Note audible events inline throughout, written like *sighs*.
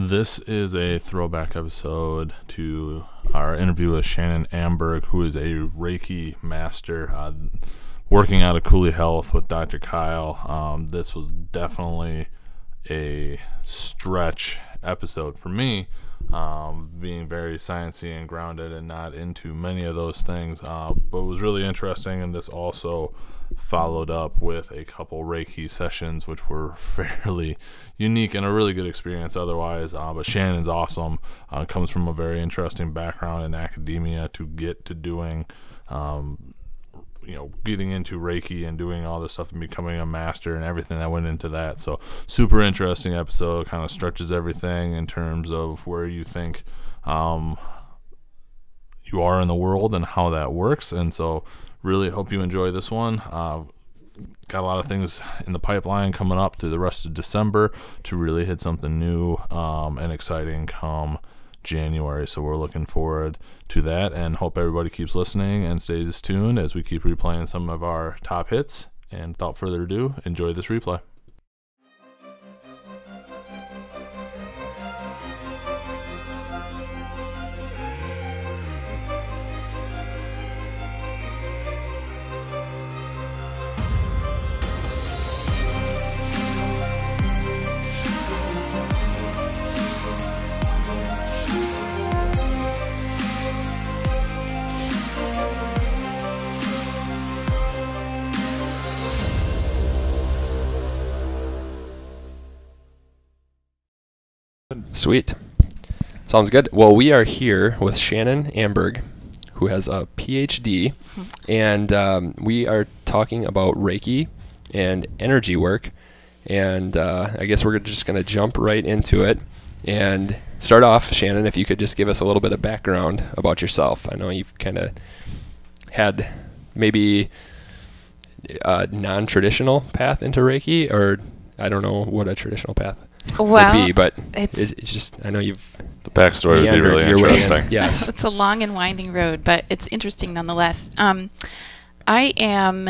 This is a throwback episode to our interview with Shannon Amberg, who is a Reiki master uh, working out of Cooley Health with Dr. Kyle. Um, this was definitely a stretch episode for me, um, being very sciencey and grounded and not into many of those things. Uh, but was really interesting, and this also followed up with a couple Reiki sessions, which were *laughs* fairly unique and a really good experience otherwise. Uh, but Shannon's awesome. Uh, comes from a very interesting background in academia to get to doing. Um, you know, getting into Reiki and doing all this stuff and becoming a master and everything that went into that. So, super interesting episode. Kind of stretches everything in terms of where you think um, you are in the world and how that works. And so, really hope you enjoy this one. Uh, got a lot of things in the pipeline coming up through the rest of December to really hit something new um, and exciting come January. So we're looking forward to that and hope everybody keeps listening and stays tuned as we keep replaying some of our top hits. And without further ado, enjoy this replay. Sweet. Sounds good. Well, we are here with Shannon Amberg, who has a PhD, and um, we are talking about Reiki and energy work. And uh, I guess we're just going to jump right into it and start off. Shannon, if you could just give us a little bit of background about yourself. I know you've kind of had maybe a non traditional path into Reiki, or I don't know what a traditional path well, would be, but it's it's, it's just I know you've The backstory would be really your way in. interesting. Yes. *laughs* it's a long and winding road, but it's interesting nonetheless. Um, I am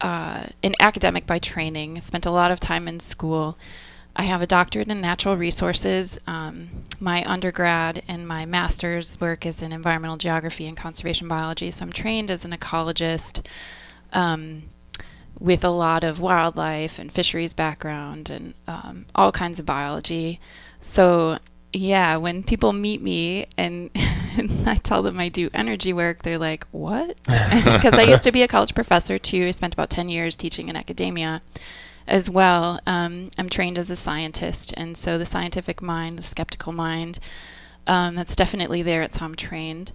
uh, an academic by training. Spent a lot of time in school. I have a doctorate in natural resources. Um, my undergrad and my master's work is in environmental geography and conservation biology. So I'm trained as an ecologist. Um, with a lot of wildlife and fisheries background and um, all kinds of biology. So, yeah, when people meet me and, *laughs* I tell them I do energy work, they're like, what? *laughs* Because I used to be a college professor too. I spent about 10 years teaching in academia as well. Um, I'm trained as a scientist, and so the scientific mind, the skeptical mind, um, that's definitely there. It's how I'm trained.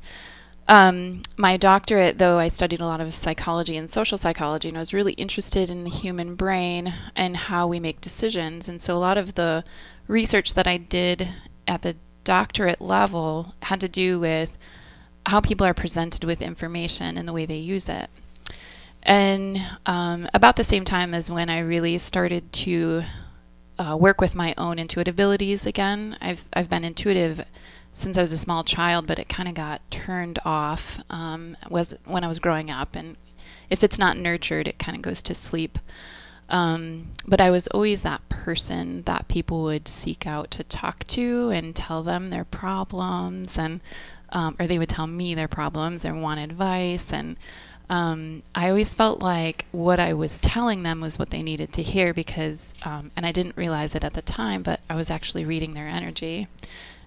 Um, my doctorate, though, I studied a lot of psychology and social psychology, and I was really interested in the human brain and how we make decisions. And so, a lot of the research that I did at the doctorate level had to do with how people are presented with information and the way they use it. And um, about the same time as when I really started to uh, work with my own intuitive abilities again, I've I've been intuitive since I was a small child, but it kind of got turned off um, was when I was growing up, and if it's not nurtured, it kind of goes to sleep. Um, but I was always that person that people would seek out to talk to and tell them their problems, and um, or they would tell me their problems and want advice. And um, I always felt like what I was telling them was what they needed to hear because, um, and I didn't realize it at the time, but I was actually reading their energy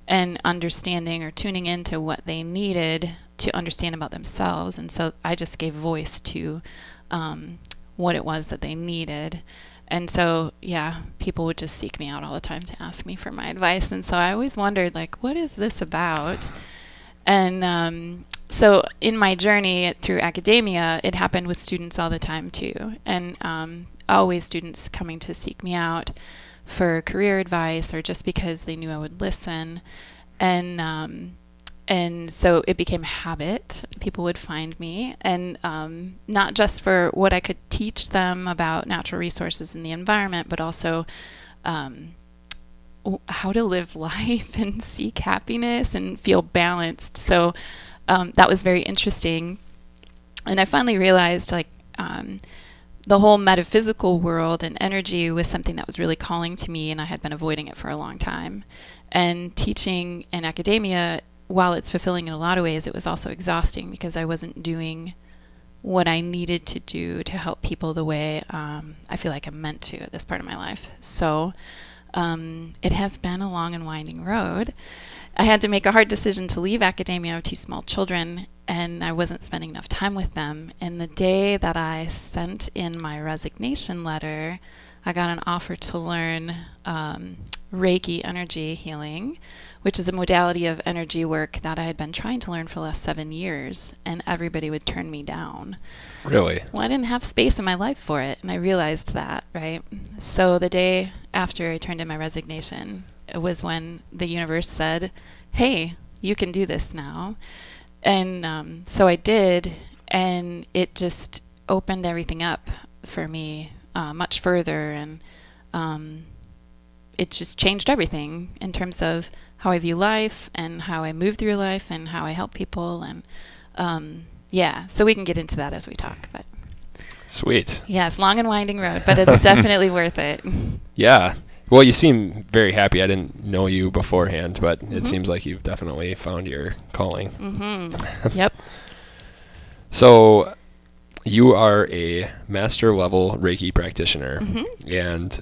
and understanding or tuning into what they needed to understand about themselves. And so I just gave voice to um, what it was that they needed. And so, yeah, people would just seek me out all the time to ask me for my advice. And so I always wondered, like, what is this about? And um, so in my journey through academia, it happened with students all the time too. And um, always students coming to seek me out for career advice or just because they knew I would listen. And um, and so it became habit. People would find me, and um, not just for what I could teach them about natural resources and the environment, but also um, how to live *laughs* life and seek happiness and feel balanced. So um, that was very interesting. And I finally realized, like, um, the whole metaphysical world and energy was something that was really calling to me, and I had been avoiding it for a long time. And teaching in academia, while it's fulfilling in a lot of ways, it was also exhausting because I wasn't doing what I needed to do to help people the way um, I feel like I'm meant to at this part of my life. So um, it has been a long and winding road. I had to make a hard decision to leave academia. Have two small children, and I wasn't spending enough time with them. And the day that I sent in my resignation letter, I got an offer to learn um, Reiki energy healing, which is a modality of energy work that I had been trying to learn for the last seven years, and everybody would turn me down. Really? Well, I didn't have space in my life for it, and I realized that, right? So the day after I turned in my resignation, was when the universe said, "Hey, you can do this now," and um, so I did, and it just opened everything up for me uh, much further, and um, it just changed everything in terms of how I view life and how I move through life and how I help people, and um, yeah, so we can get into that as we talk, but. Sweet. Yeah, it's long and winding road, but it's *laughs* definitely worth it. Yeah. Well, you seem very happy. I didn't know you beforehand, but Mhm. it seems like you've definitely found your calling. hmm Yep. *laughs* *laughs* So, you are a master level Reiki practitioner, hmm and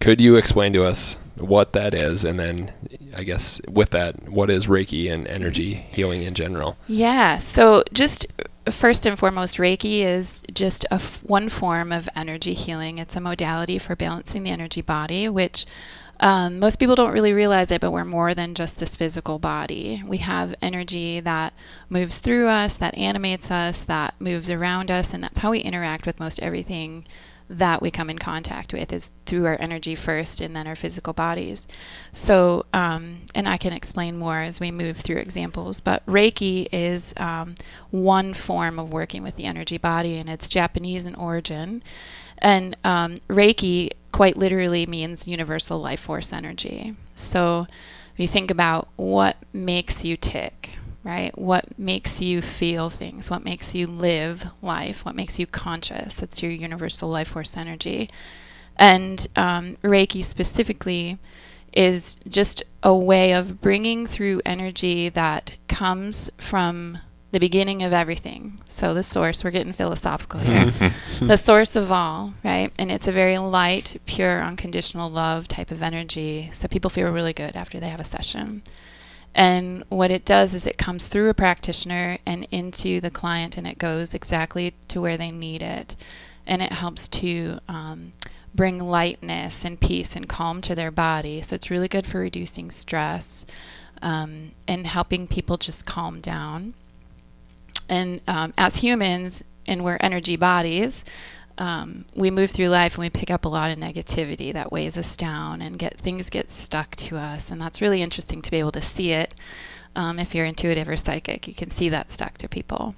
could you explain to us what that is, and then I guess with that, what is Reiki and energy healing in general? Yeah. So just first and foremost, Reiki is just a f- one form of energy healing. It's a modality for balancing the energy body, which um, most people don't really realize it, but we're more than just this physical body. We have energy that moves through us, that animates us, that moves around us, and that's how we interact with most everything that we come in contact with is through our energy first and then our physical bodies. So, um, and I can explain more as we move through examples, but Reiki is um, one form of working with the energy body, and it's Japanese in origin. And um, Reiki quite literally means universal life force energy. So, if you think about what makes you tick, right? What makes you feel things? What makes you live life? What makes you conscious? That's your universal life force energy. And um, Reiki specifically is just a way of bringing through energy that comes from the beginning of everything. So, the source, we're getting philosophical here. *laughs* the source of all, right? And it's a very light, pure, unconditional love type of energy. So, people feel really good after they have a session. And what it does is it comes through a practitioner and into the client, and it goes exactly to where they need it. And it helps to um, bring lightness and peace and calm to their body. So it's really good for reducing stress um, and helping people just calm down. And um, as humans, and we're energy bodies, um, we move through life and we pick up a lot of negativity that weighs us down and get things get stuck to us and that's really interesting to be able to see it um, if you're intuitive or psychic you can see that stuck to people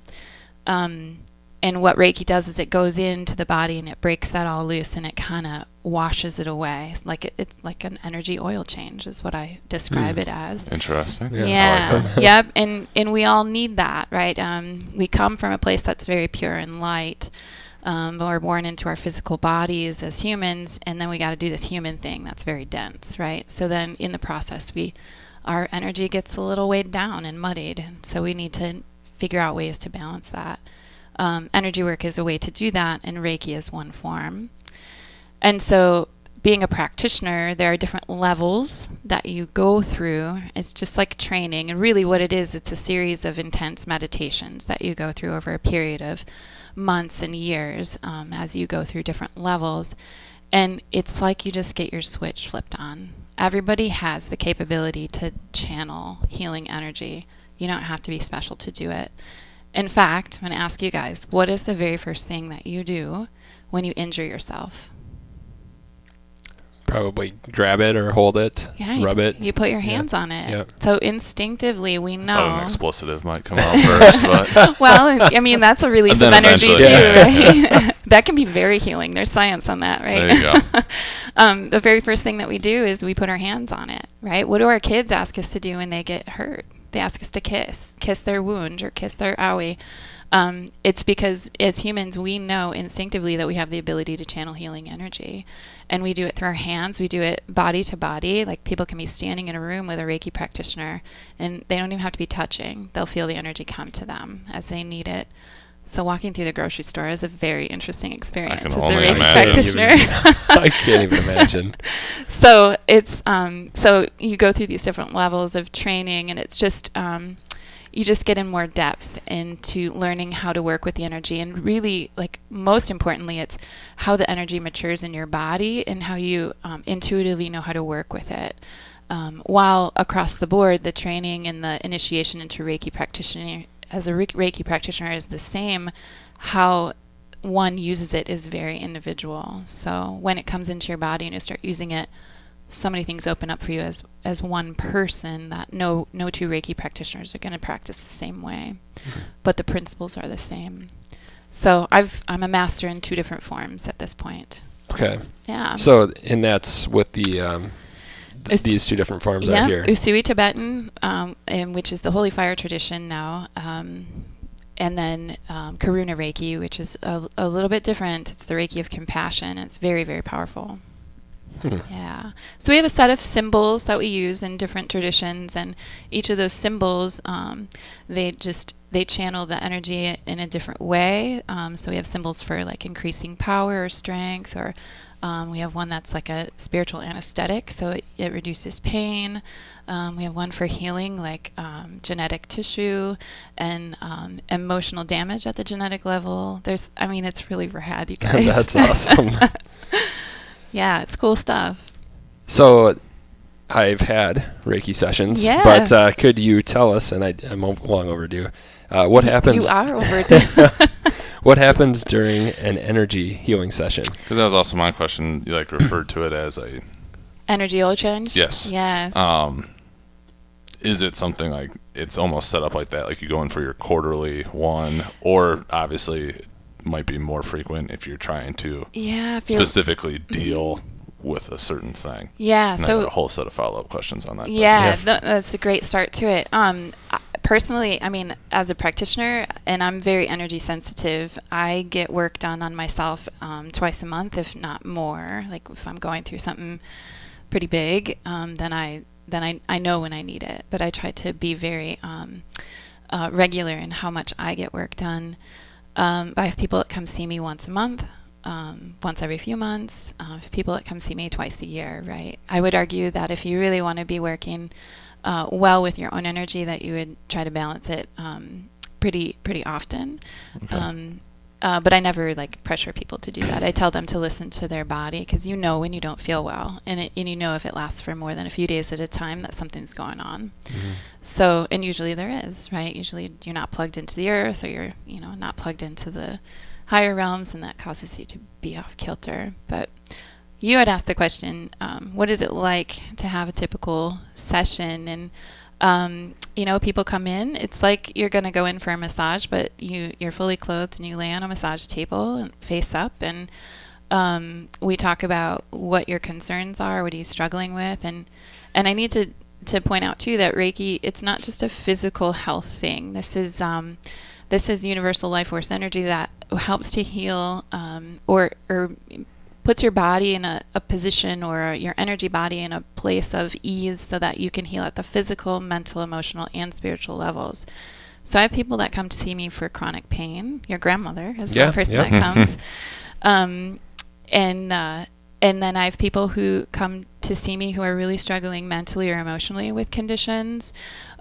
um, and what reiki does is it goes into the body and it breaks that all loose and it kind of washes it away it's like it, it's like an energy oil change is what i describe Hmm. it as Interesting. Yeah, yeah, like *laughs* yep, and and we all need that, right? Um, we come from a place that's very pure and light. Um, but we're born into our physical bodies as humans, and then we got to do this human thing that's very dense, right? So then, in the process, we our energy gets a little weighed down and muddied. So we need to figure out ways to balance that. Um, energy work is a way to do that, and Reiki is one form. And so, being a practitioner, there are different levels that you go through. It's just like training. And really, what it is, it's a series of intense meditations that you go through over a period of months and years um, as you go through different levels. And it's like you just get your switch flipped on. Everybody has the capability to channel healing energy. You don't have to be special to do it. In fact, I'm going to ask you guys what is the very first thing that you do when you injure yourself? Probably grab it or hold it, Yeah, you, rub it. You put your Yeah. hands on it. Yep. So instinctively, we Thought know. an explicitive might come out first, but *laughs* well, I mean that's a *laughs* release of energy too, eventually, right? *laughs* that can be very healing. There's science on that, right? There you go. um, the very first thing that we do is we put our hands on it, right? What do our kids ask us to do when they get hurt? they ask us to kiss, kiss their wound or kiss their owie. Um, it's because as humans, we know instinctively that we have the ability to channel healing energy. And we do it through our hands, we do it body to body. Like people can be standing in a room with a Reiki practitioner and they don't even have to be touching, they'll feel the energy come to them as they need it. So walking through the grocery store is a very interesting experience as a Reiki practitioner. *laughs* I can't even imagine. *laughs* so it's um, so you go through these different levels of training, and it's just um, you just get in more depth into learning how to work with the energy, and really, like most importantly, it's how the energy matures in your body and how you um, intuitively know how to work with it. Um, while across the board, the training and the initiation into Reiki practitioner as a Reiki practitioner is the same. How one uses it is very individual. So when it comes into your body and you start using it, so many things open up for you as as one person that no no two Reiki practitioners are going to practice the same way, but the principles are the same. So I've I'm a master in two different forms at this point. Okay. Yeah. So, and that's with the um, th- these two different forms yeah, out here. Usui Tibetan, um, and which is the Holy Fire tradition now, um, and then um, Karuna Reiki, which is a, a little bit different. It's the Reiki of compassion. It's very, very powerful. Hmm. Yeah. So we have a set of symbols that we use in different traditions, and each of those symbols, um, they just they channel the energy in a different way. Um, so we have symbols for like increasing power or strength, or um, we have one that's like a spiritual anesthetic, so it, it reduces pain. Um, we have one for healing, like um, genetic tissue and um, emotional damage at the genetic level. There's, I mean, it's really rad, you *laughs* guys. That's awesome. *laughs* yeah, it's cool stuff. So, I've had Reiki sessions, Yeah. but uh, could you tell us? And I, I'm long overdue. Uh, what happens? You are *laughs* overdue. *laughs* what happens during an energy healing session? Because that was also my question. You like referred to it as a Energy oil change? yes. Yes. Um, is it something like it's almost set up like that? Like you go in for your quarterly one, or obviously it might be more frequent if you're trying to yeah. If you're, specifically deal with a certain thing. yeah. And I got a whole set of follow up questions on that. yeah, Yeah. th- that's a great start to it. Um, I- personally, I mean, as a practitioner, and I'm very energy sensitive. I get work done on myself um, twice a month, if not more. Like if I'm going through something pretty big, um, then I then I, I know when I need it. But I try to be very um, uh, regular in how much I get work done. Um, I have people that come see me once a month, um, once every few months. Uh, people that come see me twice a year. Right? I would argue that if you really want to be working uh, well with your own energy, that you would try to balance it um, pretty pretty often. Okay. Uh, but I never like pressure people to do that. I tell them to listen to their body because you know when you don't feel well, and it, and you know if it lasts for more than a few days at a time that something's going on. So, and usually there is, right? Usually you're not plugged into the earth, or you're you know not plugged into the higher realms, and that causes you to be off kilter. But you had asked the question, um, what is it like to have a typical session? And um, you know, people come in. It's like you're going to go in for a massage, but you you're fully clothed and you lay on a massage table and face up, and um, we talk about what your concerns are, what are you struggling with, and and I need to to point out too that Reiki it's not just a physical health thing. This is um, this is universal life force energy that helps to heal um, or or puts your body in a, a position or your energy body in a place of ease so that you can heal at the physical, mental, emotional, and spiritual levels. So I have people that come to see me for chronic pain. Your grandmother is Yeah, the person yeah. that comes. *laughs* um, and uh, and then I have people who come to see me who are really struggling mentally or emotionally with conditions,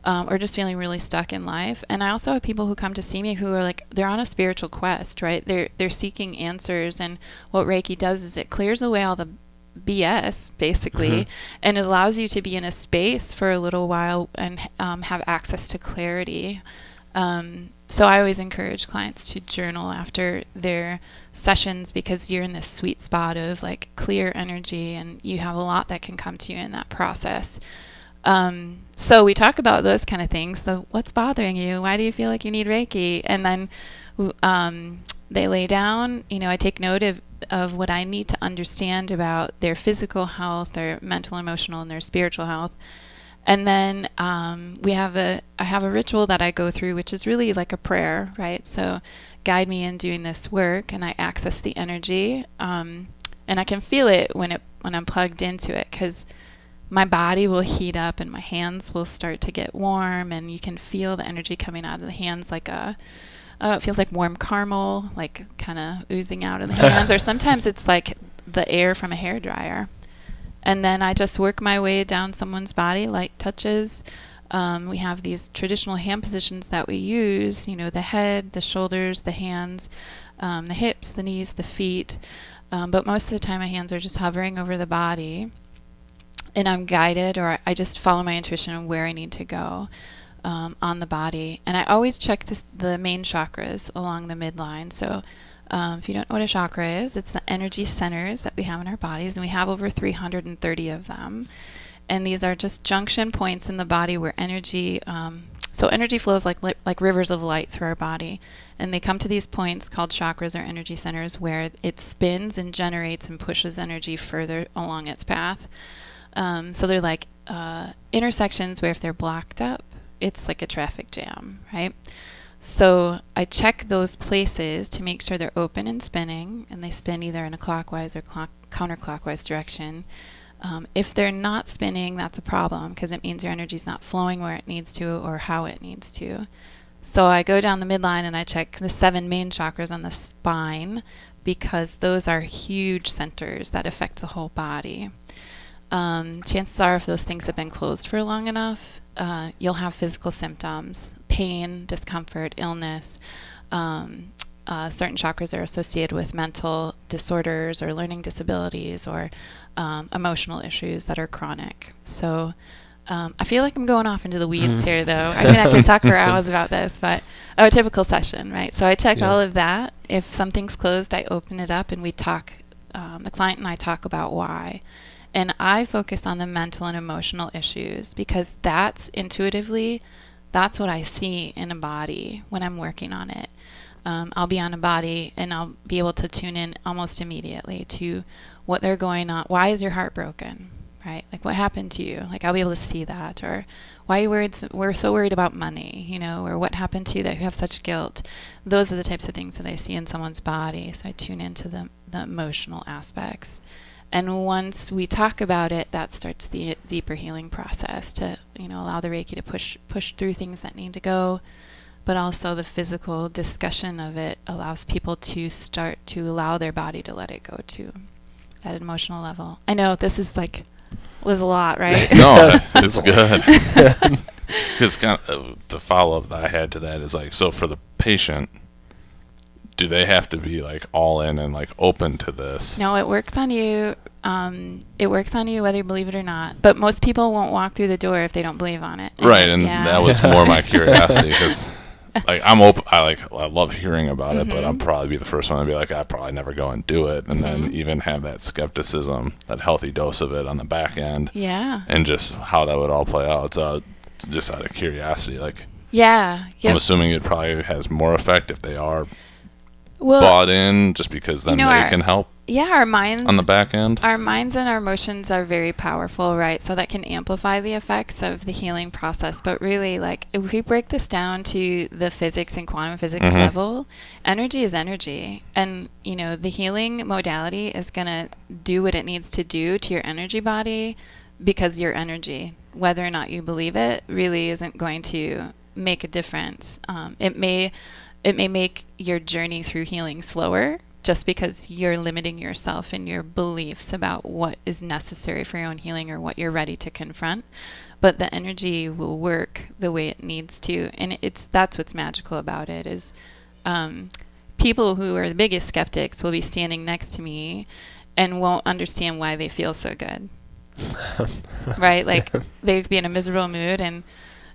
um, or just feeling really stuck in life. And I also have people who come to see me who are like they're on a spiritual quest, right? They're they're seeking answers, and what Reiki does is it clears away all the BS basically, Mhm. and it allows you to be in a space for a little while and um, have access to clarity. Um, so I always encourage clients to journal after their sessions because you're in this sweet spot of like clear energy and you have a lot that can come to you in that process. Um, so we talk about those kind of things. So what's bothering you? Why do you feel like you need Reiki? And then um, they lay down. You know, I take note of of what I need to understand about their physical health, their mental, emotional, and their spiritual health. And then um, we have a I have a ritual that I go through, which is really like a prayer, right? So guide me in doing this work, and I access the energy, um, and I can feel it when it when I'm plugged into it, because my body will heat up and my hands will start to get warm, and you can feel the energy coming out of the hands like a uh, it feels like warm caramel, like kind of oozing out of the *laughs* hands, or sometimes it's like the air from a hair dryer. And then I just work my way down someone's body, light touches. Um, we have these traditional hand positions that we use, you know, the head, the shoulders, the hands, um, the hips, the knees, the feet. Um, but most of the time, my hands are just hovering over the body. And I'm guided, or I just follow my intuition on where I need to go um, on the body. And I always check this, the main chakras along the midline. So um, if you don't know what a chakra is, it's the energy centers that we have in our bodies, and we have over 330 of them. And these are just junction points in the body where energy, um, so energy flows like li- like rivers of light through our body, and they come to these points called chakras or energy centers where it spins and generates and pushes energy further along its path. Um, so they're like uh, intersections where if they're blocked up, it's like a traffic jam, right? So I check those places to make sure they're open and spinning, and they spin either in a clockwise or clock- counterclockwise direction. Um, if they're not spinning, that's a problem because it means your energy is not flowing where it needs to or how it needs to. So I go down the midline and I check the seven main chakras on the spine because those are huge centers that affect the whole body. Um, chances are, if those things have been closed for long enough, uh, you'll have physical symptoms pain, discomfort, illness. Um, uh, certain chakras are associated with mental disorders or learning disabilities or um, emotional issues that are chronic. So um, I feel like I'm going off into the weeds Mhm. here, though. I mean, I can talk for *laughs* hours about this, but oh, a typical session, right? So I check Yeah. all of that. If something's closed, I open it up and we talk. Um, the client and I talk about why. And I focus on the mental and emotional issues because that's intuitively, that's what I see in a body when I'm working on it. Um, I'll be on a body and I'll be able to tune in almost immediately to what they're going on. Why is your heart broken? Right? Like what happened to you? Like I'll be able to see that. Or why are you worried? We're so worried about money, you know, or what happened to you that you have such guilt. Those are the types of things that I see in someone's body. So I tune into the, the emotional aspects. And once we talk about it, that starts the deeper healing process to, you know, allow the Reiki to push push through things that need to go, but also the physical discussion of it allows people to start to allow their body to let it go to at an emotional level. I know this is like was a lot, *laughs* right? no, *laughs* it's good. *laughs* Because kind of, uh, the follow up that I had to that is like, so for the patient, do they have to be like all in and like open to this? No, it works on you. Um, it works on you whether you believe it or not. But most people won't walk through the door if they don't believe on it. Right, and Yeah. that was more my curiosity because, *laughs* like, I'm open. I like, I love hearing about it, but. I'll probably be the first one to be like, I probably never go and do it, and then Mhm. even have that skepticism, that healthy dose of it on the back end, Yeah. and just how that would all play out. So, just out of curiosity, like, Yeah. Yep. I'm assuming it probably has more effect if they are well, bought in, just because then know, they our- can help yeah, our minds on the back end. our minds and our emotions are very powerful, right? So that can amplify the effects of the healing process. But really, like, if we break this down to the physics and quantum physics Mhm. level, energy is energy. And, you know, the healing modality is going to do what it needs to do to your energy body because your energy, whether or not you believe it, really isn't going to make a difference. Um, it may it may make your journey through healing slower just because you're limiting yourself in your beliefs about what is necessary for your own healing or what you're ready to confront. But the energy will work the way it needs to. And it's that's what's magical about it is um, people who are the biggest skeptics will be standing next to me and won't understand why they feel so good. *laughs* Right? Like they'd be in a miserable mood and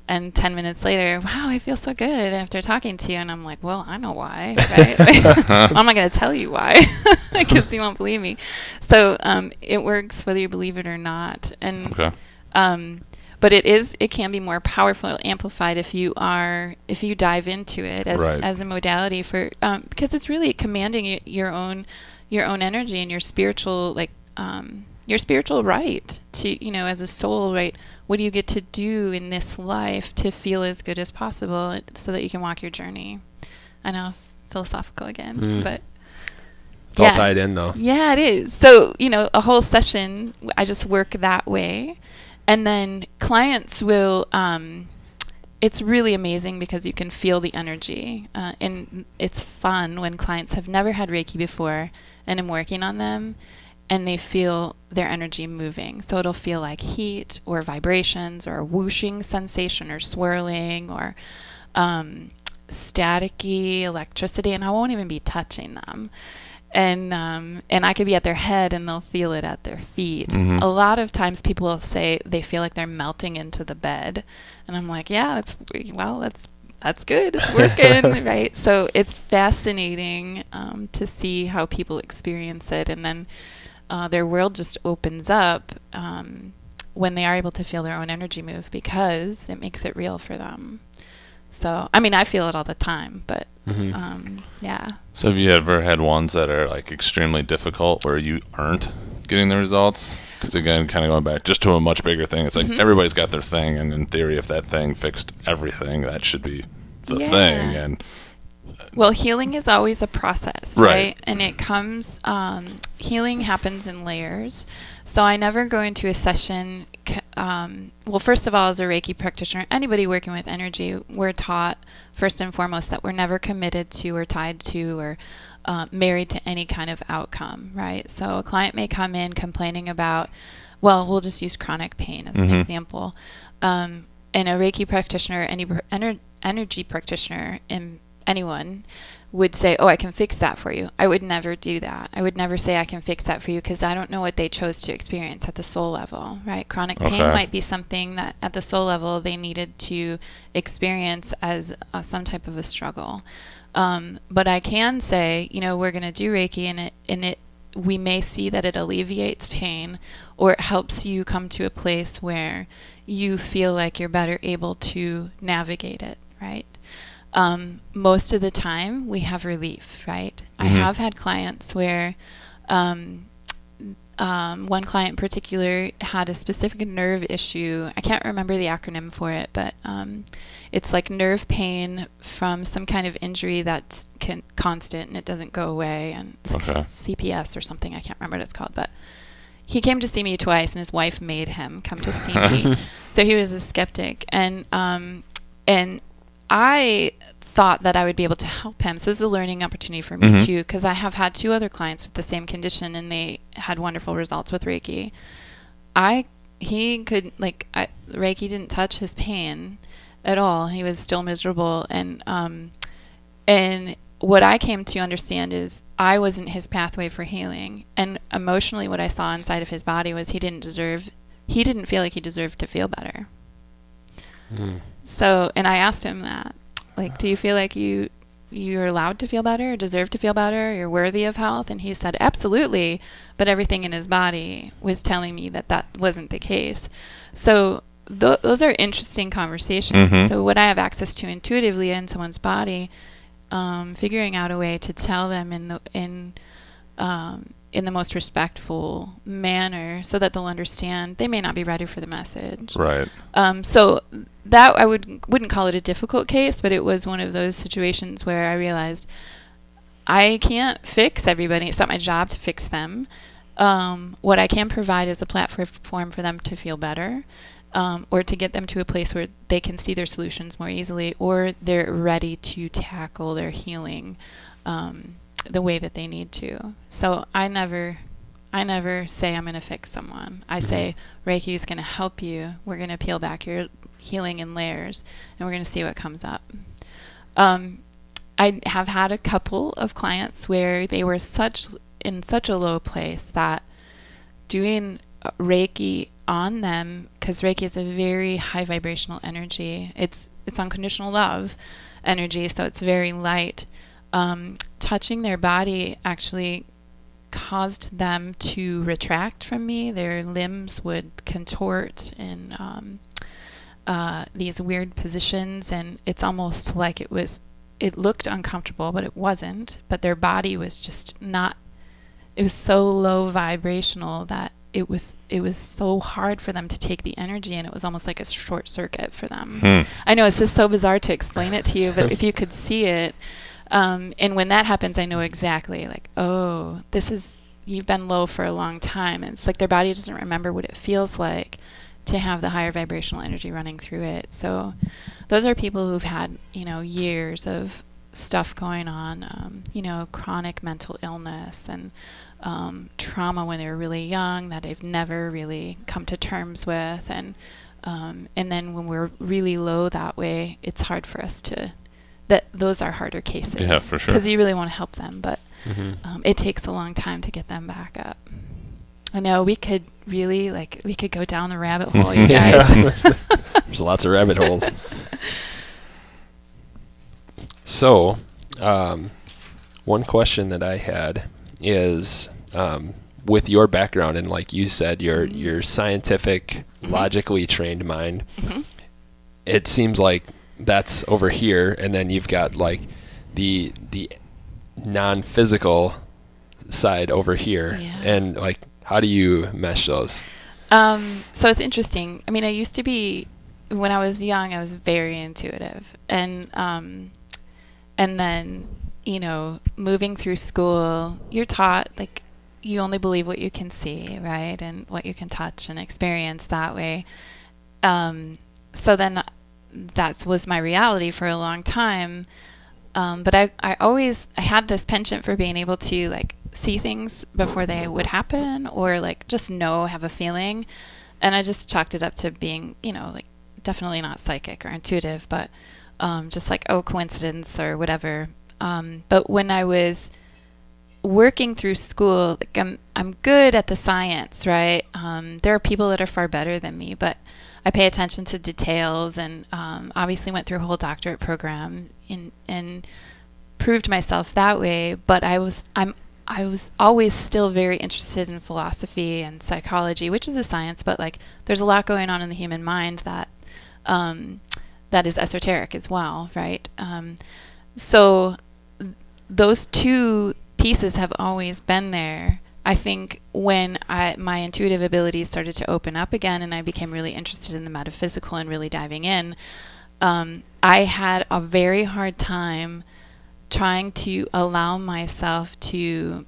and 10 minutes later wow i feel so good after talking to you. And i'm like well i know why *laughs* right? *laughs* I'm not going to tell you why *laughs* because you won't believe me. So um, it works whether you believe it or not. And Okay. um, but it is it can be more powerful amplified if you are if you dive into it as Right. as a modality for um, because it's really commanding y- your own your own energy and your spiritual like um, your spiritual right to you know as a soul right what do you get to do in this life to feel as good as possible so that you can walk your journey i know philosophical again Mm. but It's all tied in though. yeah, it is. So, you know, a whole session, I just work that way. And then clients will, um, it's really amazing because you can feel the energy. Uh, and it's fun when clients have never had Reiki before and I'm working on them and they feel their energy moving. So it'll feel like heat or vibrations or a whooshing sensation or swirling or um, staticky electricity. And I won't even be touching them and um, and I could be at their head and they'll feel it at their feet. Mhm. A lot of times people will say they feel like they're melting into the bed, and I'm like, yeah, that's well, that's that's good, it's *laughs* working, right? So it's fascinating um, to see how people experience it, and then uh, their world just opens up um, when they are able to feel their own energy move because it makes it real for them. So I mean, I feel it all the time, but Mhm. um, yeah. So have you ever had ones that are like extremely difficult where you aren't getting the results? Because again, kind of going back just to a much bigger thing, it's like Mhm. everybody's got their thing, and in theory, if that thing fixed everything, that should be the Yeah. thing. And Well, healing is always a process, Right. right? And it comes, um, healing happens in layers. So I never go into a session. Um, well, first of all, as a Reiki practitioner, anybody working with energy, we're taught first and foremost that we're never committed to or tied to or uh, married to any kind of outcome, right? So a client may come in complaining about, well, we'll just use chronic pain as an Mhm. example. Um, and a Reiki practitioner, any pr- ener- energy practitioner, in anyone would say, "Oh, I can fix that for you." I would never do that. I would never say I can fix that for you because I don't know what they chose to experience at the soul level, right? Chronic pain might be something that at the soul level they needed to experience as uh, some type of a struggle. Um, but I can say, you know, we're going to do Reiki and it and it we may see that it alleviates pain or it helps you come to a place where you feel like you're better able to navigate it, right? Um, most of the time, we have relief, right? I Mhm. have had clients where um, um, one client in particular had a specific nerve issue. I can't remember the acronym for it, but um, it's like nerve pain from some kind of injury that's con- constant and it doesn't go away, and it's like Okay. CPS or something. I can't remember what it's called, but he came to see me twice, and his wife made him come to see me. *laughs* so he was a skeptic, and um, and I thought that I would be able to help him. So it was a learning opportunity for me Mhm. too, because I have had two other clients with the same condition, and they had wonderful results with Reiki. I he could like I, Reiki didn't touch his pain at all. He was still miserable, and um, and what I came to understand is I wasn't his pathway for healing, and emotionally, what I saw inside of his body was he didn't deserve. He didn't feel like he deserved to feel better. Mm. So, and I asked him that, like, do you feel like you you're allowed to feel better, deserve to feel better, you're worthy of health? And he said, absolutely, but everything in his body was telling me that that wasn't the case. So th- those are interesting conversations. Mhm. So what I have access to intuitively in someone's body, um, figuring out a way to tell them in the in um, in the most respectful manner, so that they'll understand. They may not be ready for the message. right. Um, so that I would wouldn't call it a difficult case, but it was one of those situations where I realized I can't fix everybody. It's not my job to fix them. Um, what I can provide is a platform for them to feel better, um, or to get them to a place where they can see their solutions more easily, or they're ready to tackle their healing um, the way that they need to. So I never I never say I'm going to fix someone. I say Reiki is going to help you. We're going to peel back your healing in layers, and we're going to see what comes up. Um, I have had a couple of clients where they were such in such a low place that doing Reiki on them, because Reiki is a very high vibrational energy. It's it's unconditional love energy, so it's very light. Um, touching their body actually caused them to retract from me. Their limbs would contort in um, uh, these weird positions, and it's almost like it was. It looked uncomfortable, but it wasn't. But their body was just not. It was so low vibrational that it was it was so hard for them to take the energy and it was almost like a short circuit for them. Hmm. I know it's just so bizarre to explain it to you, but if you could see it, um, and when that happens, I know exactly like, oh, this is you've been low for a long time. And it's like their body doesn't remember what it feels like to have the higher vibrational energy running through it. So those are people who've had you know years of stuff going on, um, you know, chronic mental illness and um, trauma when they were really young that they've never really come to terms with, and um, and then when we're really low that way, it's hard for us to. That those are harder cases. Yeah, for sure. Because you really want to help them, but Mm-hmm. um, it takes a long time to get them back up. I know we could really like we could go down the rabbit hole, you *laughs* guys. *laughs* *laughs* There's lots of rabbit holes. So, um, one question that I had is um, with your background and like you said, your Mhm. your scientific, Mhm. logically trained mind. Mhm. It seems like that's over here, and then you've got like the the non-physical side over here, Yeah. and like how do you mesh those? Um, so it's interesting. I mean, I used to be when I was young. I was very intuitive, and um, and then you know, moving through school, you're taught like you only believe what you can see, right, and what you can touch and experience that way. Um, so then that was my reality for a long time. Um, but I, I always I had this penchant for being able to like see things before they would happen or like just know have a feeling. And I just chalked it up to being you know like definitely not psychic or intuitive but um, just like oh coincidence or whatever. Um, but when I was working through school like I'm I'm good at the science right? Um, there are people that are far better than me but I pay attention to details and um, obviously went through a whole doctorate program in, and proved myself that way. But I was I'm I was always still very interested in philosophy and psychology, which is a science, but like there's a lot going on in the human mind that um, that is esoteric as well, right? Um, so th- those two pieces have always been there. I think when I, my intuitive abilities started to open up again and I became really interested in the metaphysical and really diving in, um, I had a very hard time trying to allow myself to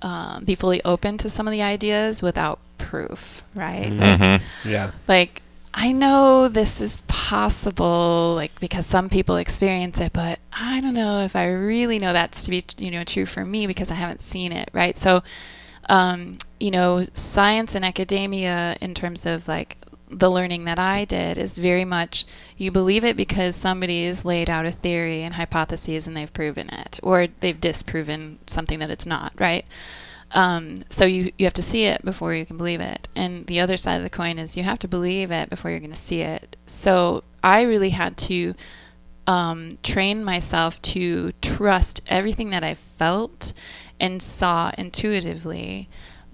um, be fully open to some of the ideas without proof, right? Mhm. Like, Mhm. Yeah. like I know this is possible, like because some people experience it, but I don't know if I really know that's to be, you know, true for me because I haven't seen it, right? So, um, you know, science and academia, in terms of like the learning that I did, is very much you believe it because somebody has laid out a theory and hypotheses and they've proven it, or they've disproven something that it's not, right? Um, so you you have to see it before you can believe it, and the other side of the coin is you have to believe it before you're going to see it. So I really had to um, train myself to trust everything that I felt and saw intuitively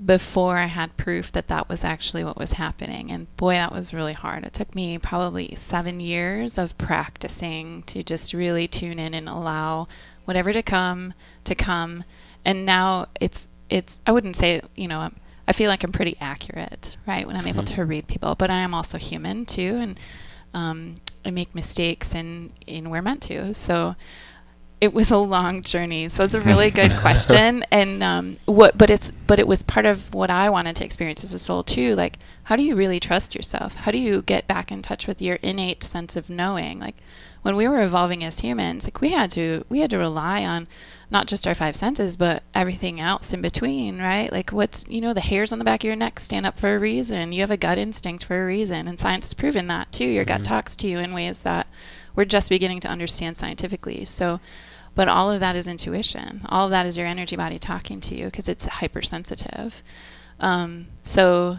before I had proof that that was actually what was happening. And boy, that was really hard. It took me probably seven years of practicing to just really tune in and allow whatever to come to come. And now it's it's I wouldn't say you know I'm, I feel like I'm pretty accurate right when I'm able Mhm. to read people, but I am also human too, and um, I make mistakes and and we're meant to. So it was a long journey. So it's a really good *laughs* question. And um, what, but it's, but it was part of what I wanted to experience as a soul too. Like, how do you really trust yourself? How do you get back in touch with your innate sense of knowing? Like, when we were evolving as humans, like we had to, we had to rely on not just our five senses, but everything else in between, right? Like, what's, you know, the hairs on the back of your neck stand up for a reason. You have a gut instinct for a reason, and science has proven that too. Your gut Mhm. talks to you in ways that we're just beginning to understand scientifically. So, but all of that is intuition. All of that is your energy body talking to you because it's hypersensitive. Um, so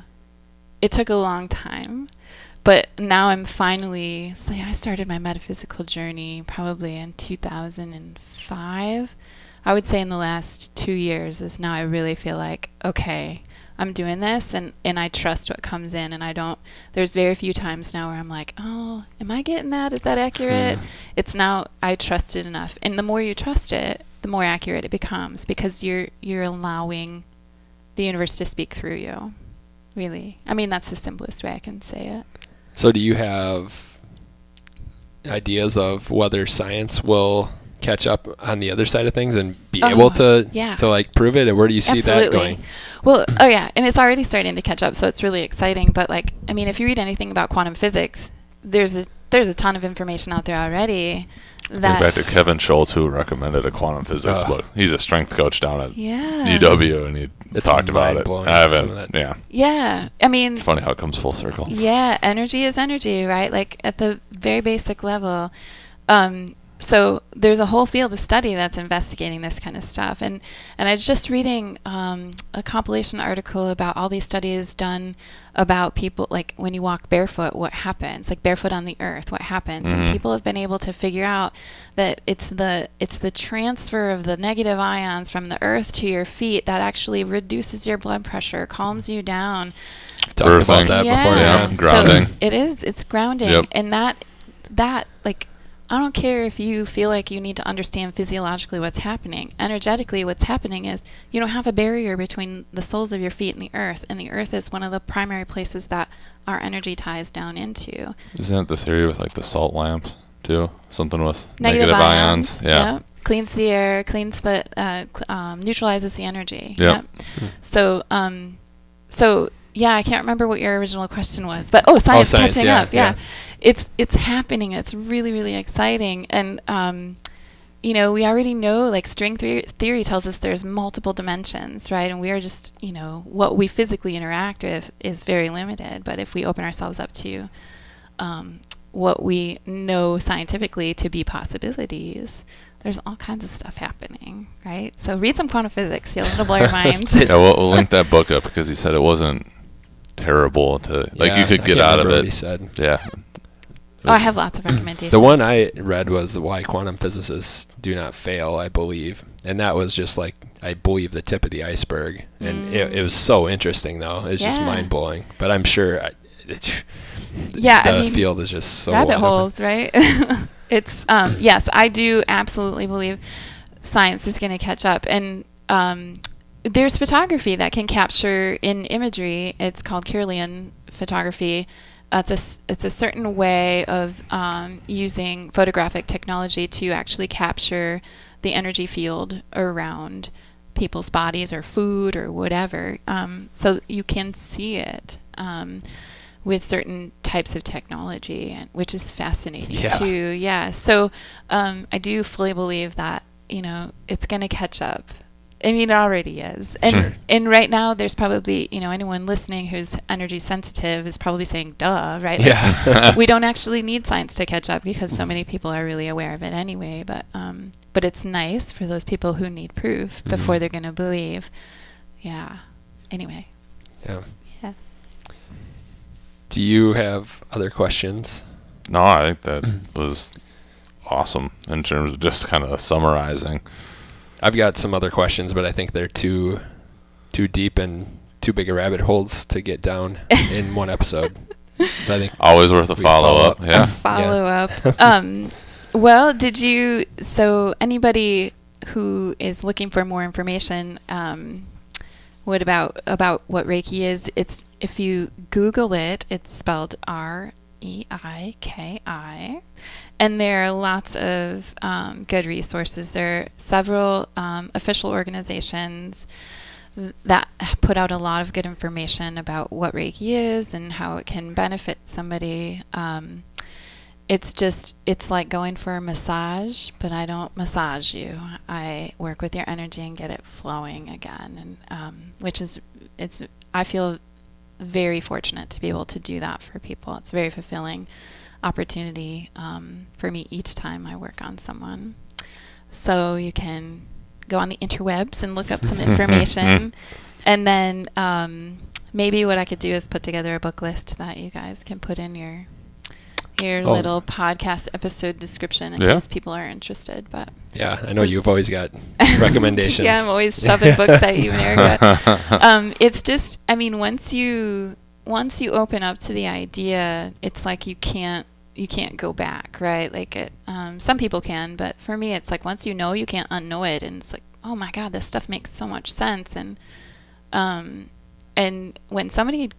it took a long time, but now I'm finally. So I started my metaphysical journey probably in 2005. I would say in the last two years is now I really feel like okay, I'm doing this and and I trust what comes in and I don't. There's very few times now where I'm like, oh, am I getting that? Is that accurate? Hmm. it's now I trust it enough, and the more you trust it, the more accurate it becomes because you're you're allowing the universe to speak through you. really. I mean, that's the simplest way I can say it. So, do you have ideas of whether science will catch up on the other side of things and be Oh, able to yeah. to like prove it? And where do you see that going? Well, oh yeah, and it's already starting to catch up, so it's really exciting. But like, I mean, if you read anything about quantum physics, there's a there's a ton of information out there already. Think That back to Kevin Schultz, who recommended a quantum physics Uh, book. He's a strength coach down at yeah, UW, and he It's talked about it. I haven't. that. Yeah, yeah. I mean, it's funny how it comes full circle. Yeah, energy is energy, right? Like at the very basic level. Um, so there's a whole field of study that's investigating this kind of stuff, and and I was just reading um, a compilation article about all these studies done about people like when you walk barefoot, what happens? Like barefoot on the earth, what happens? Mhm. And people have been able to figure out that it's the it's the transfer of the negative ions from the earth to your feet that actually reduces your blood pressure, calms you down, Talked Earthing. about that yeah. before. Yeah, So grounding. it is. It's grounding, Yep. and that that like I don't care if you feel like you need to understand physiologically what's happening. Energetically, what's happening is you don't have a barrier between the soles of your feet and the earth, and the earth is one of the primary places that our energy ties down into. Isn't that the theory with like the salt lamps too? Something with Negative, negative, ions, Yeah. yep. cleans the air, cleans the uh, cl- um, neutralizes the energy. Yep. So, um, so yeah, I can't remember what your original question was, but oh, science, science, catching yeah, up. Yeah. yeah. it's it's happening. It's really really exciting, and um, you know we already know like string theory, theory tells us there's multiple dimensions, right? And we are just you know what we physically interact with is very limited, but if we open ourselves up to um, what we know scientifically to be possibilities. There's all kinds of stuff happening, right? So read some quantum physics. You'll it'll blow your *laughs* mind. Yeah, we'll, we'll link that book up because he said it wasn't terrible to like Yeah, you could get out of it. Said Yeah. Oh, I have lots of recommendations. the one I read was why quantum physicists do not fail. I believe, and that was just like I believe the tip of the iceberg, and it, it was so interesting though. It's just Mm. Mind blowing. But I'm sure. I, it, Yeah, I the mean, field is just so rabbit holes, right? *laughs* it's um, yes, I do absolutely believe science is going to catch up, and um, there's photography that can capture in imagery. It's called Kirlian photography. Uh, it's a it's a certain way of um, using photographic technology to actually capture the energy field around people's bodies or food or whatever, um, so you can see it. Um, with certain types of technology, and, which is fascinating Yeah. too. Yeah. So um, I do fully believe that you know it's going to catch up. I mean, it already is. And Sure. and right now, there's probably you know anyone listening who's energy sensitive is probably saying, "Duh," right? Like, Yeah. we don't actually need science to catch up because so many people are really aware of it anyway. But um, but it's nice for those people who need proof before Mhm. they're going to believe. Yeah. Anyway. yeah. Yeah. Do you have other questions? No, I think that was awesome in terms of just kind of summarizing. I've got some other questions, but I think they're too too deep and too big a rabbit holes to get down *laughs* in one episode. So I think Always worth a follow follow up. up. Yeah. follow up. *laughs* Um, well, did you? So anybody who is looking for more information, um, what about about what Reiki is? It's if you Google it, it's spelled R E I K I, and there are lots of um, good resources. There are several um, official organizations that put out a lot of good information about what Reiki is and how it can benefit somebody. Um, it's just it's like going for a massage, but I don't massage you. I work with your energy and get it flowing again, and um, which is it's I feel very fortunate to be able to do that for people. It's very fulfilling opportunity um, for me each time I work on someone. So you can go on the interwebs and look up some *laughs* information, and then um, maybe what I could do is put together a book list that you guys can put in your your Oh. little podcast episode description in Yeah. case people are interested. But yeah, I know you've always got *laughs* recommendations. yeah, I'm always shoving *laughs* books at you, Erica. um, it's just, I mean, once you once you open up to the idea, it's like you can't you can't go back, right? Like it. Um, some people can, but for me, it's like once you know, you can't unknow it, and it's like, oh my god, this stuff makes so much sense, and um, and when somebody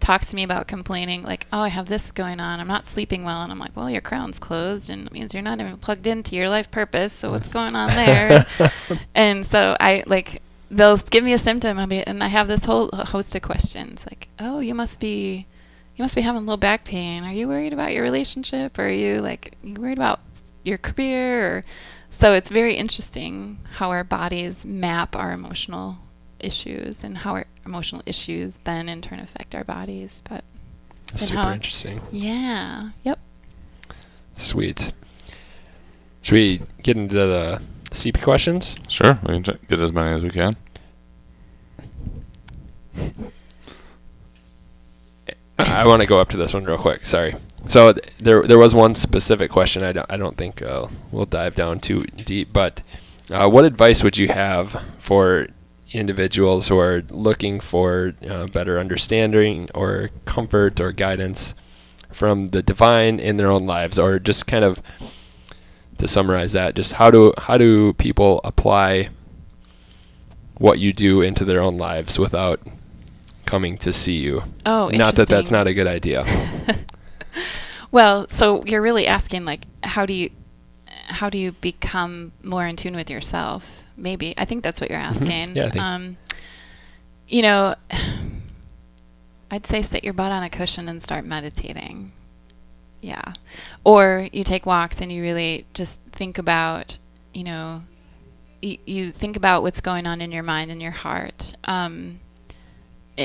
talks to me about complaining, like, oh, I have this going on, I'm not sleeping well, and I'm like, well, your crown's closed, and it means you're not even plugged into your life purpose. So what's going on there? *laughs* and so I like they'll give me a symptom, and, I'll be, and I have this whole host of questions, like, oh, you must be. You must be having low back pain. Are you worried about your relationship? Or are you like you worried about your career? Or so it's very interesting how our bodies map our emotional issues and how our emotional issues then in turn affect our bodies. But That's and super how- interesting. yeah, yep. Sweet. Should we get into the CP questions? Sure, we can get as many as we can. *laughs* I want to go up to this one real quick. Sorry. So th- there there was one specific question. I don't, I don't think uh, we'll dive down too deep. But uh, what advice would you have for individuals who are looking for uh, better understanding or comfort or guidance from the divine in their own lives, or just kind of to summarize that, just how do how do people apply what you do into their own lives without coming to see you? Oh, Not that that's not a good idea. *laughs* Well, so you're really asking like how do you how do you become more in tune with yourself? Maybe. I think that's what you're asking. Mm-hmm. Yeah, I think- um you know, *sighs* I'd say sit your butt on a cushion and start meditating. Yeah. Or you take walks and you really just think about, you know, y- you think about what's going on in your mind and your heart. Um,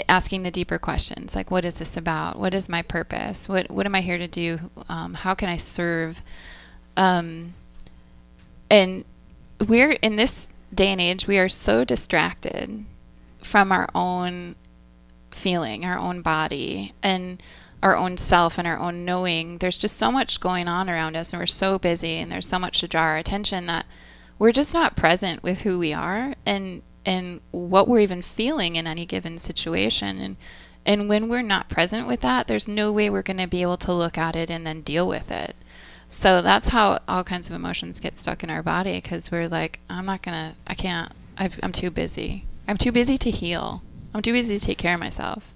asking the deeper questions like what is this about? What is my purpose? What what am i here to do? Um, how can i serve? Um, and we're in this day and age we are so distracted from our own feeling our own body and our own self and our own knowing. There's just so much going on around us and we're so busy and there's so much to draw our attention that we're just not present with who we are. And and what we're even feeling in any given situation. And and when we're not present with that there's no way we're going to be able to look at it and then deal with it. So that's how all kinds of emotions get stuck in our body because we're like i'm not going to i can't I've, i'm too busy. I'm too busy to heal. I'm too busy to take care of myself.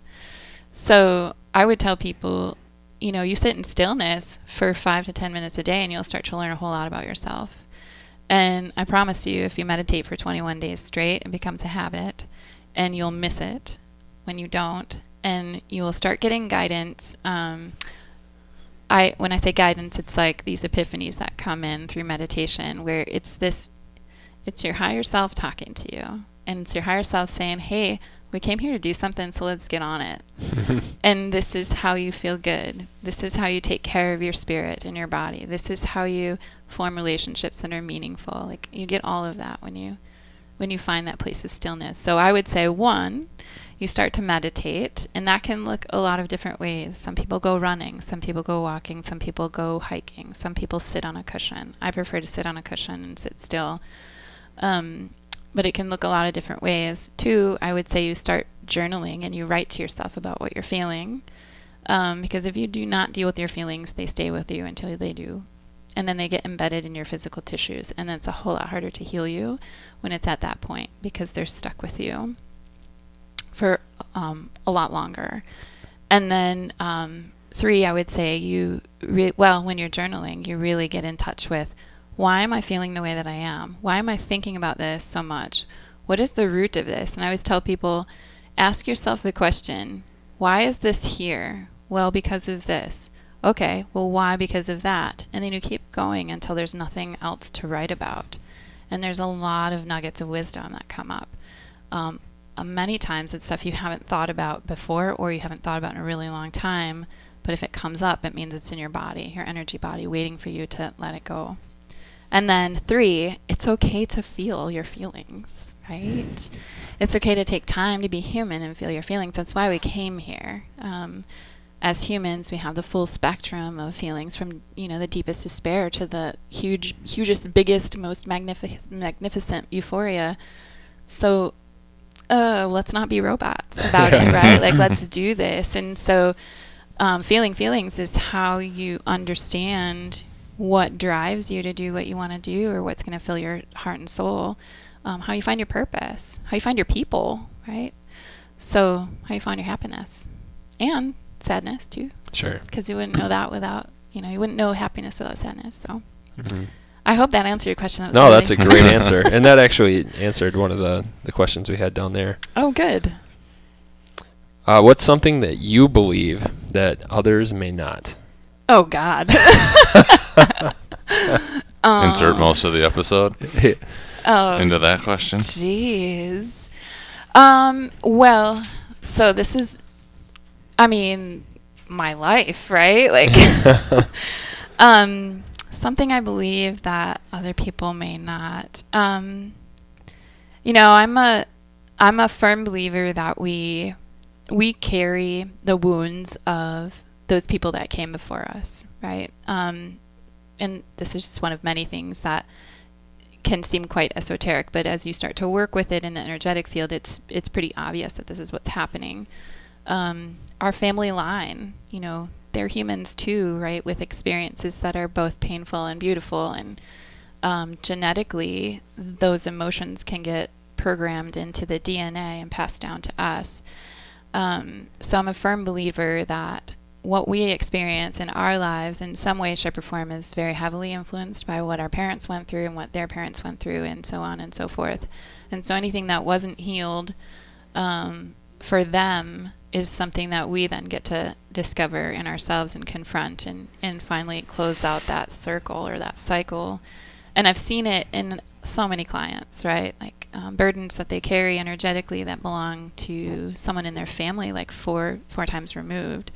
So i would tell people you know you sit in stillness for five to ten minutes a day and you'll start to learn a whole lot about yourself and I promise you, if you meditate for 21 days straight, it becomes a habit, and you'll miss it when you don't, and you will start getting guidance. Um, I when I say guidance, it's like these epiphanies that come in through meditation, where it's this, it's your higher self talking to you, and it's your higher self saying, "Hey, we came here to do something, so let's get on it." *laughs* and this is how you feel good. This is how you take care of your spirit and your body. This is how you form relationships that are meaningful. Like you get all of that when you when you find that place of stillness. So I would say one, you start to meditate, and that can look a lot of different ways. Some people go running, some people go walking, some people go hiking, some people sit on a cushion. I prefer to sit on a cushion and sit still. Um, but it can look a lot of different ways. Two, I would say you start journaling and you write to yourself about what you're feeling. Um, because if you do not deal with your feelings, they stay with you until they do. And then they get embedded in your physical tissues. And then it's a whole lot harder to heal you when it's at that point because they're stuck with you for um, a lot longer. And then um, three, I would say you, well, when you're journaling, you really get in touch with why am I feeling the way that I am? Why am I thinking about this so much? What is the root of this? And I always tell people ask yourself the question why is this here? Well, because of this. Okay, well, why because of that? And then you keep going until there's nothing else to write about. And there's a lot of nuggets of wisdom that come up. Um, uh, many times it's stuff you haven't thought about before or you haven't thought about in a really long time. But if it comes up, it means it's in your body, your energy body, waiting for you to let it go. And then three, it's okay to feel your feelings, right? It's okay to take time to be human and feel your feelings. That's why we came here. Um, as humans, we have the full spectrum of feelings from, you know, the deepest despair to the huge, hugest, biggest, most magnific- magnificent euphoria. So, uh, let's not be robots about it, right? Like, *laughs* let's do this. And so, um, feeling feelings is how you understand what drives you to do what you want to do or what's going to fill your heart and soul, um, how you find your purpose, how you find your people, right? So how you find your happiness and sadness too, Sure. because you wouldn't know that without you know you wouldn't know happiness without sadness. So Mhm. I hope that answered your question. That was No, that's a great answer, *laughs* and that actually answered one of the the questions we had down there. oh good. Uh, what's something that you believe that others may not? Oh God. *laughs* Insert Um, most of the episode Oh, *laughs* into that question. Jeez. Um, well, so this is, I mean, my life, right? Like, *laughs* um, something I believe that other people may not. Um, you know, I'm a, I'm a firm believer that we, we carry the wounds of those people that came before us, right? Um, and this is just one of many things that can seem quite esoteric, but as you start to work with it in the energetic field, it's it's pretty obvious that this is what's happening. Um, our family line, you know, they're humans too, right? With experiences that are both painful and beautiful, and um, genetically, those emotions can get programmed into the DNA and passed down to us. Um, so I'm a firm believer that what we experience in our lives in some way, shape, or form is very heavily influenced by what our parents went through and what their parents went through, and so on and so forth. And so anything that wasn't healed um, for them is something that we then get to discover in ourselves and confront and, and finally close out that circle or that cycle. And I've seen it in so many clients, right? Like um, burdens that they carry energetically that belong to someone in their family, like four four times removed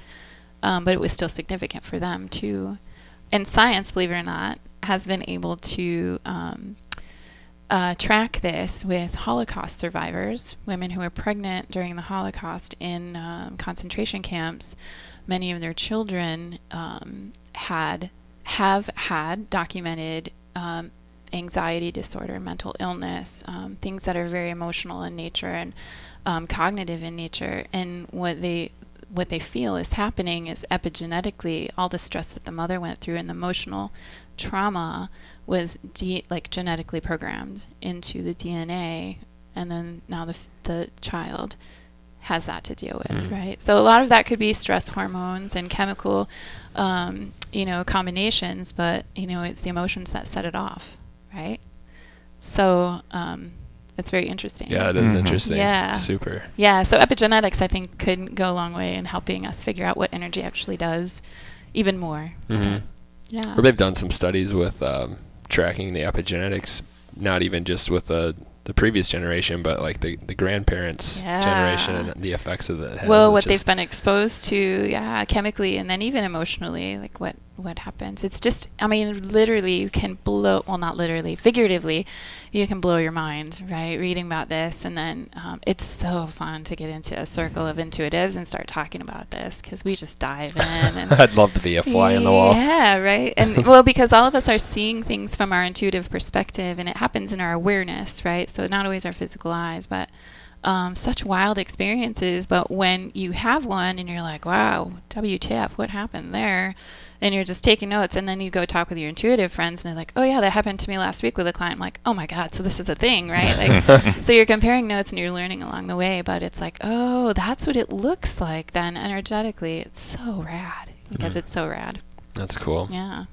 um, but it was still significant for them too. And science, believe it or not, has been able to um, uh, track this with Holocaust survivors, women who were pregnant during the Holocaust in um, concentration camps. Many of their children um, had have had documented um, anxiety disorder, mental illness, um, things that are very emotional in nature and um, cognitive in nature. And what they what they feel is happening is epigenetically all the stress that the mother went through and the emotional trauma was de- like genetically programmed into the DNA, and then now the f- the child has that to deal with, Mhm. right? So a lot of that could be stress hormones and chemical, um, you know, combinations, but you know, it's the emotions that set it off, right? So um, it's very interesting. Yeah, it is Mhm. interesting. Yeah. Super. Yeah, so epigenetics, I think, could go a long way in helping us figure out what energy actually does even more. hmm Yeah. Well, they've done some studies with um, tracking the epigenetics, not even just with the the previous generation, but like the, the grandparents' generation and the effects that it has. well, what they've been exposed to, yeah, chemically and then even emotionally, like what what happens. It's just, I mean, literally, you can blow. Well, not literally, figuratively, you can blow your mind, right? Reading about this, and then um, it's so fun to get into a circle of intuitives and start talking about this because we just dive in and *laughs* I'd love to be a fly on the wall. Yeah, right. And *laughs* well, because all of us are seeing things from our intuitive perspective, and it happens in our awareness, right? So not always our physical eyes, but um, such wild experiences. But when you have one, and you're like, "Wow, WTF? What happened there?" And you're just taking notes, and then you go talk with your intuitive friends, and they're like, "Oh yeah, that happened to me last week with a client." I'm like, "Oh my god, so this is a thing, right?" Like, *laughs* so you're comparing notes and you're learning along the way, but it's like, oh, that's what it looks like then energetically. It's so rad because Mhm. it's so rad. That's cool. Yeah.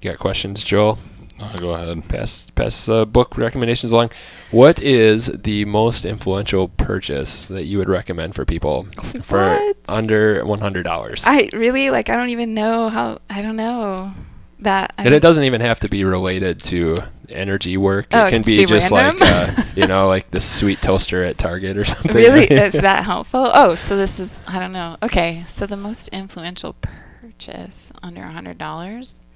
You got questions, Joel? Uh, go ahead. Pass pass uh, book recommendations along. What is the most influential purchase that you would recommend for people for What? under one hundred dollars? I really like. I don't even know how. I don't know that. I And it doesn't even have to be related to energy work. Oh, it can be just like uh, *laughs* you know, like this sweet toaster at Target or something. Really, is that helpful? Oh, so this is. I don't know. Okay, so the most influential purchase under a hundred dollars.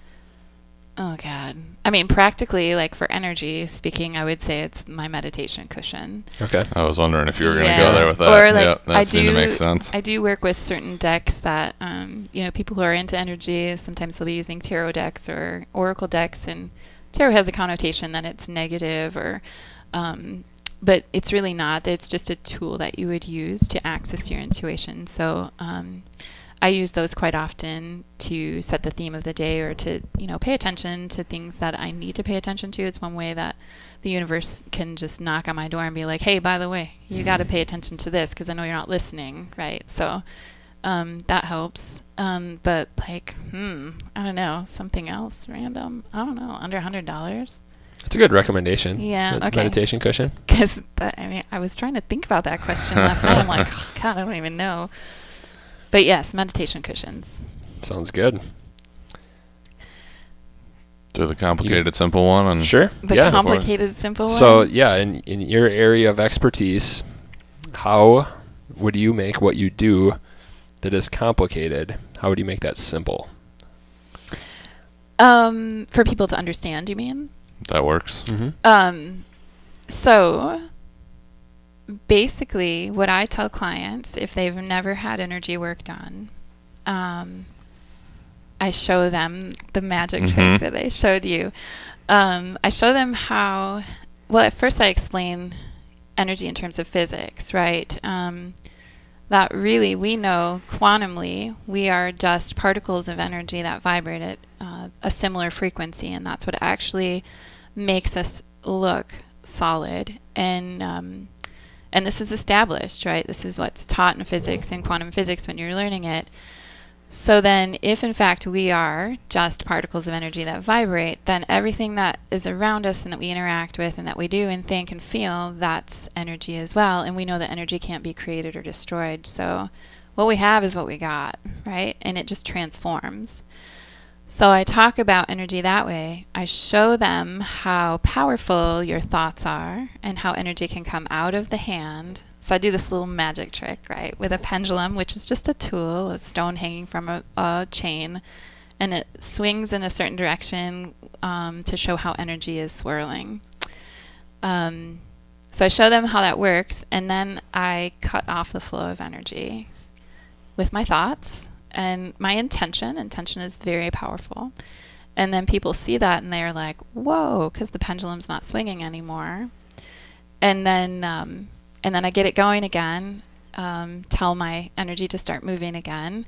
Oh God. I mean, practically, like for energy speaking, I would say it's my meditation cushion. okay. I was wondering if you were going to Yeah. go there with that. Or like yeah, that I seemed do, to make sense. I do work with certain decks that um, you know people who are into energy. Sometimes they'll be using tarot decks or oracle decks, and tarot has a connotation that it's negative or. Um, but it's really not. It's just a tool that you would use to access your intuition. So um, I use those quite often to set the theme of the day or to, you know, pay attention to things that I need to pay attention to. It's one way that the universe can just knock on my door and be like, "Hey, by the way, you got to pay attention to this because I know you're not listening." Right? So um, that helps. Um, but like, hmm, I don't know, something else random. I don't know, under a hundred dollars. That's a good recommendation. Yeah, okay. Meditation cushion. *laughs* Because I mean, I was trying to think about that question last night. I'm like, oh, *laughs* God, I don't even know. But yes, meditation cushions. Sounds good. Do the complicated, simple one, and Sure. The yeah. complicated, simple one. So yeah, in in your area of expertise, how would you make what you do that is complicated? How would you make that simple? um, for people to understand, you mean? that works. Mm-hmm. Um, so basically, what I tell clients if they've never had energy work done, um, I show them the magic Mhm. trick that I showed you. Um, I show them how. Well, at first, I explain energy in terms of physics, right? Um, that really we know quantumly we are just particles of energy that vibrate at uh, a similar frequency, and that's what actually makes us look solid. And um, and this is established, right? This is what's taught in physics and quantum physics when you're learning it. So then, if in fact we are just particles of energy that vibrate, then everything that is around us and that we interact with and that we do and think and feel, that's energy as well. And we know that energy can't be created or destroyed. So what we have is what we got, right? And it just transforms. So I talk about energy that way. I show them how powerful your thoughts are and how energy can come out of the hand. So I do this little magic trick, right, with a pendulum, which is just a tool, a stone hanging from a, a chain, and it swings in a certain direction um, to show how energy is swirling. Um, so I show them how that works, and then I cut off the flow of energy with my thoughts and my intention. Intention is very powerful. And then people see that and they're like, whoa, because the pendulum's not swinging anymore. And then, um, and then I get it going again, um, tell my energy to start moving again,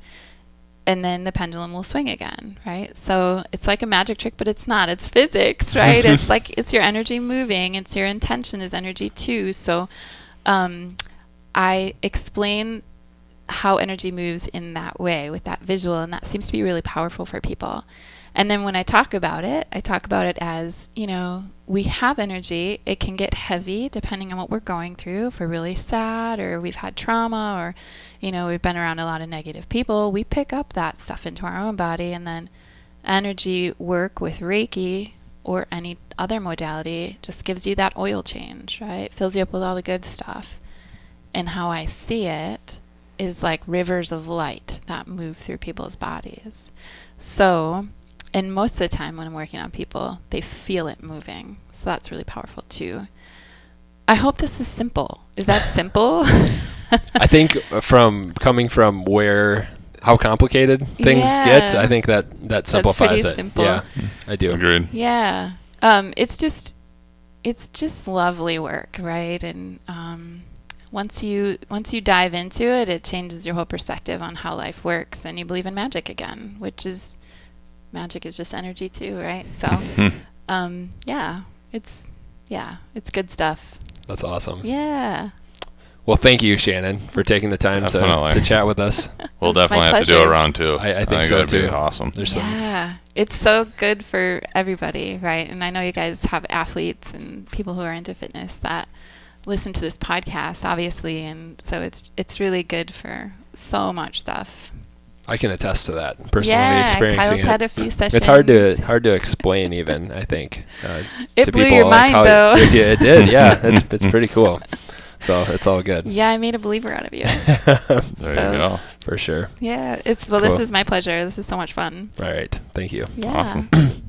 and then the pendulum will swing again, right? So it's like a magic trick, but it's not. It's physics, *laughs* right? it's like it's your energy moving. It's your intention is energy too. So um, I explain how energy moves in that way with that visual, and that seems to be really powerful for people. And then when I talk about it, I talk about it as, you know, we have energy. It can get heavy depending on what we're going through. If we're really sad or we've had trauma or, you know, we've been around a lot of negative people, we pick up that stuff into our own body. And then energy work with Reiki or any other modality just gives you that oil change, right? Fills you up with all the good stuff. And how I see it is like rivers of light that move through people's bodies. So, and most of the time when I'm working on people, they feel it moving. So that's really powerful too. I hope this is simple. Is that *laughs* simple? I think from coming from where how complicated things get, I think that that simplifies pretty it. simple. Yeah, I do. Agreed. Yeah. Um, it's just it's just lovely work, right? And um, once you once you dive into it, it changes your whole perspective on how life works, and you believe in magic again, which is magic is just energy too, right? So, *laughs* um, yeah, it's yeah, it's good stuff. That's awesome. Yeah. Well, thank you, Shannon, for taking the time to, Definitely. to chat with us. *laughs* We'll definitely have to do a round two. I- I think so, that'd be too. awesome. There's some Yeah, it's so good for everybody, right? And I know you guys have athletes and people who are into fitness that listen to this podcast, obviously, and so it's it's really good for so much stuff. I can attest to that personally yeah, experiencing Kyle's it. had a few sessions. It's hard to hard to explain even. I think uh, It to blew people your like mind, though. It, yeah, it did. *laughs* Yeah, it's it's pretty cool. So it's all good. Yeah, I made a believer out of you. *laughs* There So- you go. for sure. yeah, it's well, this Cool. is my pleasure. This is so much fun. All right. Thank you. Yeah. Awesome. *clears throat*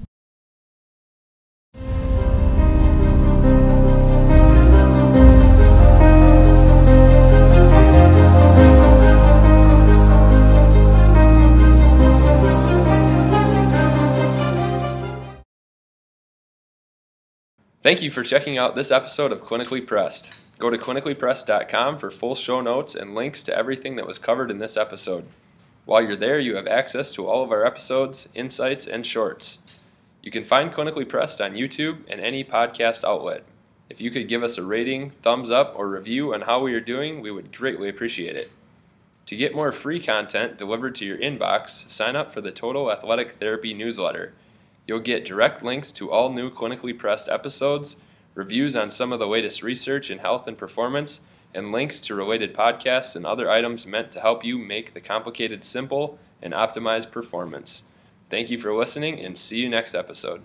Thank you for checking out this episode of Clinically Pressed. Go to clinicallypressed.com for full show notes and links to everything that was covered in this episode. While you're there, you have access to all of our episodes, insights, and shorts. You can find Clinically Pressed on YouTube and any podcast outlet. If you could give us a rating, thumbs up, or review on how we are doing, we would greatly appreciate it. To get more free content delivered to your inbox, sign up for the Total Athletic Therapy newsletter. You'll get direct links to all new clinically pressed episodes, reviews on some of the latest research in health and performance, and links to related podcasts and other items meant to help you make the complicated simple and optimize performance. Thank you for listening and see you next episode.